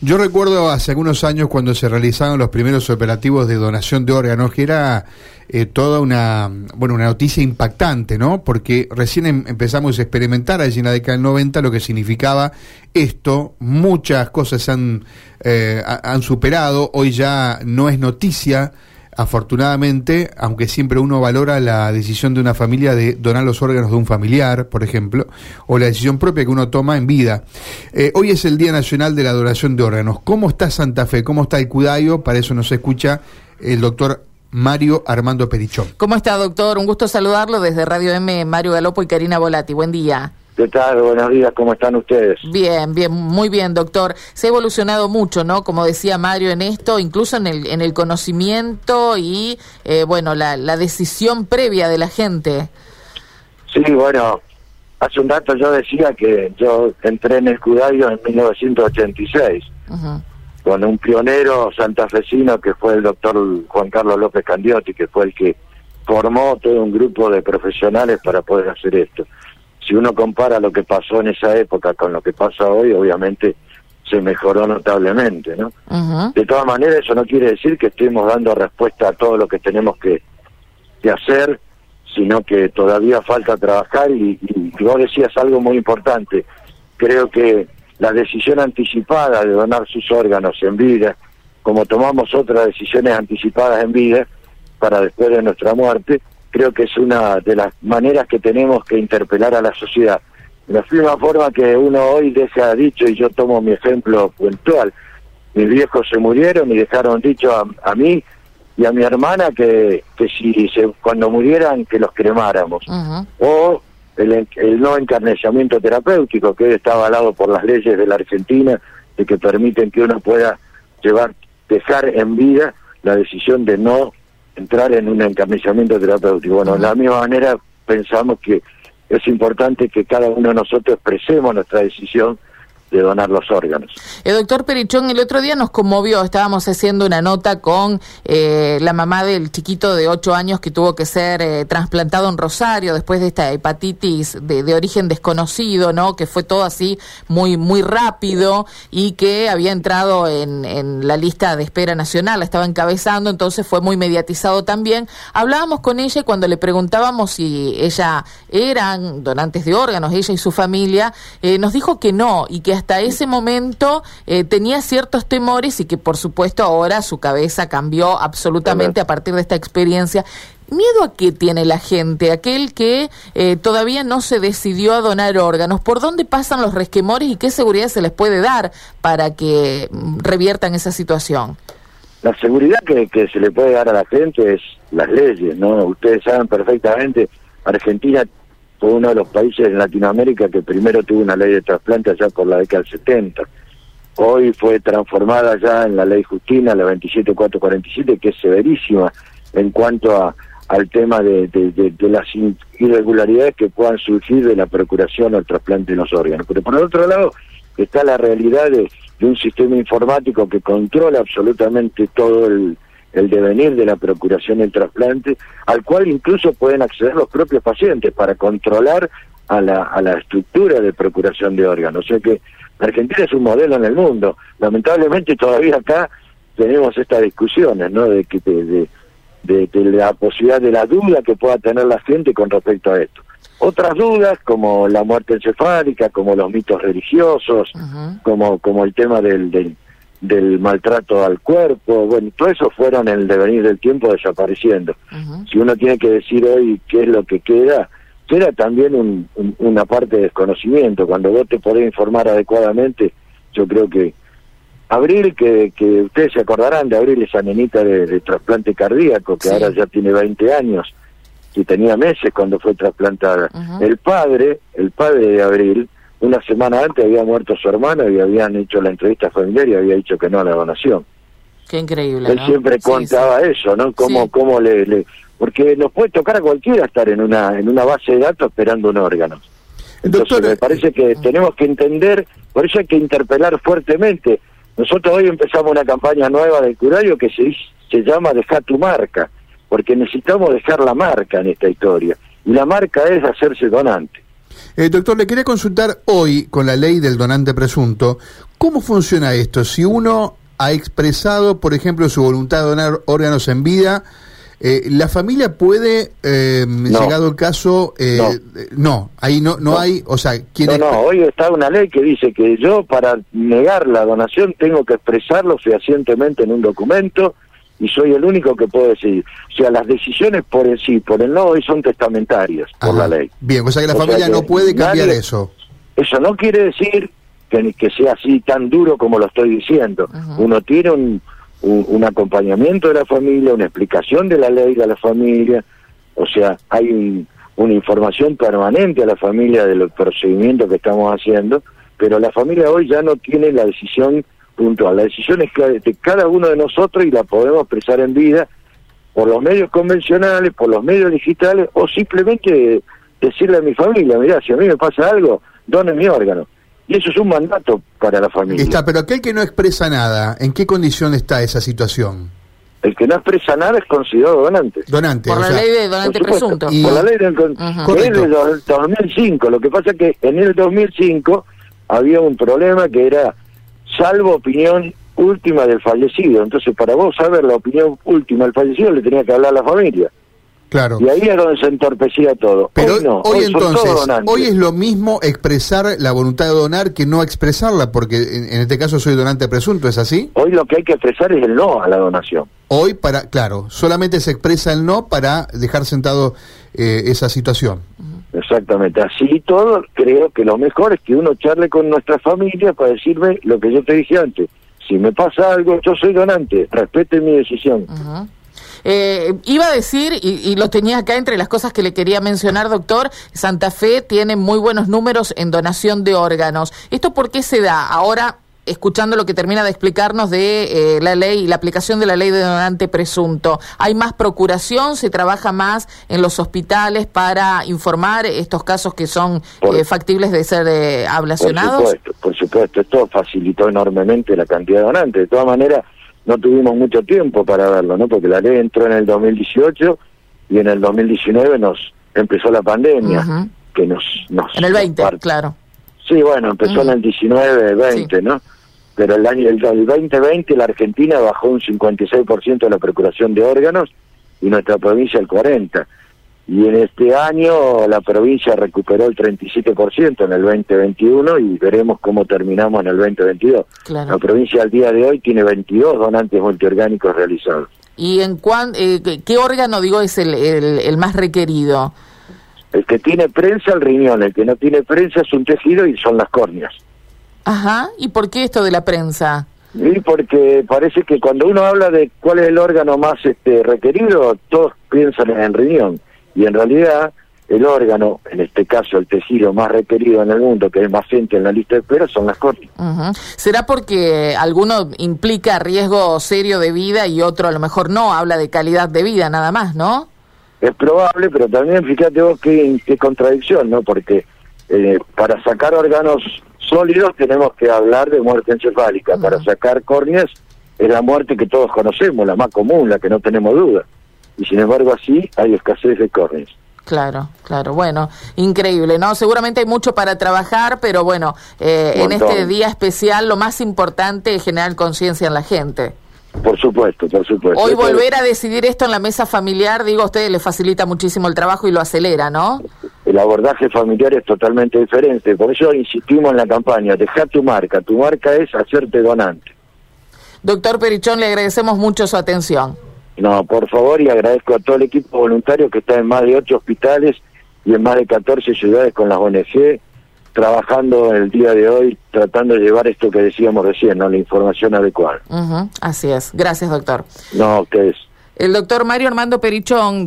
Yo recuerdo hace algunos años cuando se realizaban los primeros operativos de donación de órganos, que era eh, toda una, bueno, una noticia impactante, ¿no? Porque recién em, empezamos a experimentar allí en la década del 90 lo que significaba esto. Muchas cosas han, eh, han superado, hoy ya no es noticia afortunadamente, aunque siempre uno valora la decisión de una familia de donar los órganos de un familiar, por ejemplo, o la decisión propia que uno toma en vida. Eh, hoy es el Día Nacional de la Donación de Órganos. ¿Cómo está Santa Fe? ¿Cómo está el Cudayo? Para eso nos escucha el doctor Mario Armando Perichón. ¿Cómo está, doctor? Un gusto saludarlo desde Radio M, Mario Galopo y Karina Volati. Buen día. ¿Qué tal? Buenos días, ¿cómo están ustedes? Bien, bien, muy bien, doctor. Se ha evolucionado mucho, ¿no? Como decía Mario en esto, incluso en el, en el conocimiento y, eh, bueno, la, la decisión previa de la gente. Sí, bueno, hace un rato yo decía que yo entré en el Cudayo en 1986 con un pionero santafesino que fue el doctor Juan Carlos López Candiotti, que fue el que formó todo un grupo de profesionales para poder hacer esto si uno compara lo que pasó en esa época con lo que pasa hoy, obviamente se mejoró notablemente, ¿no? De todas maneras, eso no quiere decir que estemos dando respuesta a todo lo que tenemos que, hacer, sino que todavía falta trabajar y, y, vos decías algo muy importante. Creo que la decisión anticipada de donar sus órganos en vida, como tomamos otras decisiones anticipadas en vida para después de nuestra muerte, creo que es una de las maneras que tenemos que interpelar a la sociedad. De la misma forma que uno hoy deja dicho, y yo tomo mi ejemplo puntual, mis viejos se murieron y dejaron dicho a, mí y a mi hermana que, que si se, cuando murieran que los cremáramos. O el, el no encarneciamiento terapéutico, que hoy está avalado por las leyes de la Argentina, de que permiten que uno pueda llevar, dejar en vida la decisión de no entrar en un encarnizamiento terapéutico. Bueno, de la misma manera pensamos que es importante que cada uno de nosotros expresemos nuestra decisión de donar los órganos. El doctor Perichón el otro día nos conmovió, estábamos haciendo una nota con eh, la mamá del chiquito de 8 años que tuvo que ser eh, trasplantado en Rosario después de esta hepatitis de, de, origen desconocido, ¿no? Que fue todo así muy, muy rápido y que había entrado en, en la lista de espera nacional, la estaba encabezando, entonces fue muy mediatizado también. Hablábamos con ella y cuando le preguntábamos si ella eran donantes de órganos, ella y su familia, eh, nos dijo que no y que hasta ese momento eh, tenía ciertos temores y que por supuesto ahora su cabeza cambió absolutamente a partir de esta experiencia. ¿Miedo a qué tiene la gente? Aquel que eh, todavía no se decidió a donar órganos. ¿Por dónde pasan los resquemores y qué seguridad se les puede dar para que mm, reviertan esa situación? La seguridad que, que se le puede dar a la gente es las leyes, ¿no? Ustedes saben perfectamente, Argentina fue uno de los países en Latinoamérica que primero tuvo una ley de trasplante allá por la década del 70. Hoy fue transformada ya en la ley Justina, la 27447, que es severísima en cuanto a, al tema de, las irregularidades que puedan surgir de la procuración o el trasplante de los órganos. Pero por el otro lado está la realidad de un sistema informático que controla absolutamente todo el, el devenir de la procuración del trasplante, al cual incluso pueden acceder los propios pacientes para controlar a la, a la estructura de procuración de órganos. O sea que Argentina es un modelo en el mundo. Lamentablemente todavía acá tenemos estas discusiones, ¿no? De, que, de, de, la posibilidad de la duda que pueda tener la gente con respecto a esto. Otras dudas, como la muerte encefálica, como los mitos religiosos, como, como el tema del, del del maltrato al cuerpo, bueno, todo eso fueron en el devenir del tiempo desapareciendo. Si uno tiene que decir hoy qué es lo que queda, queda también un, una parte de desconocimiento. Cuando vos te podés informar adecuadamente, yo creo que Abril, que, que ustedes se acordarán de Abril, esa nenita de, trasplante cardíaco, que ahora ya tiene 20 años, y tenía meses cuando fue trasplantada. El padre, el padre de Abril, una semana antes había muerto su hermano y habían hecho la entrevista familiar y había dicho que no a la donación. Qué increíble. Él siempre contaba eso, ¿no? Cómo, cómo le, le, porque nos puede tocar a cualquiera estar en una en una base de datos esperando un órgano. Entonces me parece que tenemos que entender, por eso hay que interpelar fuertemente. Nosotros hoy empezamos una campaña nueva del curario que se, se llama Deja tu marca, porque necesitamos dejar la marca en esta historia. Y la marca es hacerse donante. Eh, doctor, le quería consultar hoy, con la ley del donante presunto, ¿Cómo funciona esto? Si uno ha expresado, por ejemplo, su voluntad de donar órganos en vida, eh, ¿La familia puede, eh, llegado el caso, eh, no. ahí no, no, hay, o sea, ¿quién No, no, hoy está una ley que dice que yo para negar la donación tengo que expresarlo fehacientemente en un documento y soy el único que puedo decir. O sea, las decisiones por el sí, por el no, hoy son testamentarias por la ley. Bien, o sea que la familia no puede cambiar eso. Eso no quiere decir que, que sea así tan duro como lo estoy diciendo. Uno tiene un un, acompañamiento de la familia, una explicación de la ley a la familia, o sea, hay una información permanente a la familia de los procedimientos que estamos haciendo, pero la familia hoy ya no tiene la decisión puntual, la decisión es de cada uno de nosotros y la podemos expresar en vida por los medios convencionales, por los medios digitales o simplemente decirle a mi familia, mira, si a mí me pasa algo, donen mi órgano y eso es un mandato para la familia. Está, pero aquel que no expresa nada, ¿en qué condición está esa situación? El que no expresa nada es considerado donante. Donante. Por la ley de donante presunto. Por la ley del, de 2005. Lo que pasa es que en el 2005 había un problema que era salvo opinión última del fallecido. Entonces, para vos saber la opinión última del fallecido, le tenía que hablar a la familia. Claro. Y ahí es donde se entorpecía todo. Pero hoy, no, hoy, entonces, hoy es lo mismo expresar la voluntad de donar que no expresarla, porque en, este caso soy donante presunto, ¿es así? Hoy lo que hay que expresar es el no a la donación. Hoy para, claro, solamente se expresa el no para dejar sentado eh, esa situación. Exactamente, así todo, creo que lo mejor es que uno charle con nuestra familia para decirme lo que yo te dije antes. Si me pasa algo, yo soy donante, respete mi decisión. Eh, iba a decir, y, lo tenía acá entre las cosas que le quería mencionar, doctor, Santa Fe tiene muy buenos números en donación de órganos. ¿Esto por qué se da? Ahora escuchando lo que termina de explicarnos de eh, la ley y la aplicación de la ley de donante presunto. ¿Hay más procuración? ¿Se trabaja más en los hospitales para informar estos casos que son eh, factibles de ser eh, ablacionados? Por supuesto, por supuesto. Esto facilitó enormemente la cantidad de donantes. De todas maneras, no tuvimos mucho tiempo para verlo, ¿no? Porque la ley entró en el 2018 y en el 2019 nos empezó la pandemia, que nos, nos... En el 20, claro. Sí, bueno, empezó en el 19, 20, ¿no? Pero el año el, 2020 la Argentina bajó un 56% de la procuración de órganos y nuestra provincia el 40% y en este año la provincia recuperó el 37% en el 2021 y veremos cómo terminamos en el 2022. La provincia al día de hoy tiene 22 donantes multiorgánicos realizados. ¿Y en cuán, eh, qué órgano, digo, es el, el, más requerido? El que tiene prensa, el riñón. El que no tiene prensa es un tejido y son las córneas. Ajá. ¿Y por qué esto de la prensa? Sí, porque parece que cuando uno habla de cuál es el órgano más este, requerido, todos piensan en el riñón y en realidad el órgano, en este caso el tejido más requerido en el mundo, que es más gente en la lista de espera, son las córneas. ¿Será porque alguno implica riesgo serio de vida y otro a lo mejor no? Habla de calidad de vida nada más, ¿no? Es probable, pero también fíjate vos qué, qué contradicción, ¿no? Porque eh, para sacar órganos sólidos tenemos que hablar de muerte encefálica. Para sacar córneas es la muerte que todos conocemos, la más común, la que no tenemos duda y sin embargo así hay escasez de córneas. Claro, claro. Bueno, increíble, ¿no? Seguramente hay mucho para trabajar, pero bueno, eh, en este día especial lo más importante es generar conciencia en la gente. Por supuesto, por supuesto. Hoy volver a decidir esto en la mesa familiar, digo, a ustedes le facilita muchísimo el trabajo y lo acelera, ¿no? El abordaje familiar es totalmente diferente, por eso insistimos en la campaña, deja tu marca, tu marca es hacerte donante. Doctor Perichón, le agradecemos mucho su atención. No, por favor, y agradezco a todo el equipo voluntario que está en más de ocho hospitales y en más de 14 ciudades con las ONG, trabajando el día de hoy, tratando de llevar esto que decíamos recién, ¿no? la información adecuada. Así es. Gracias, doctor. No, ustedes. El doctor Mario Armando Perichón.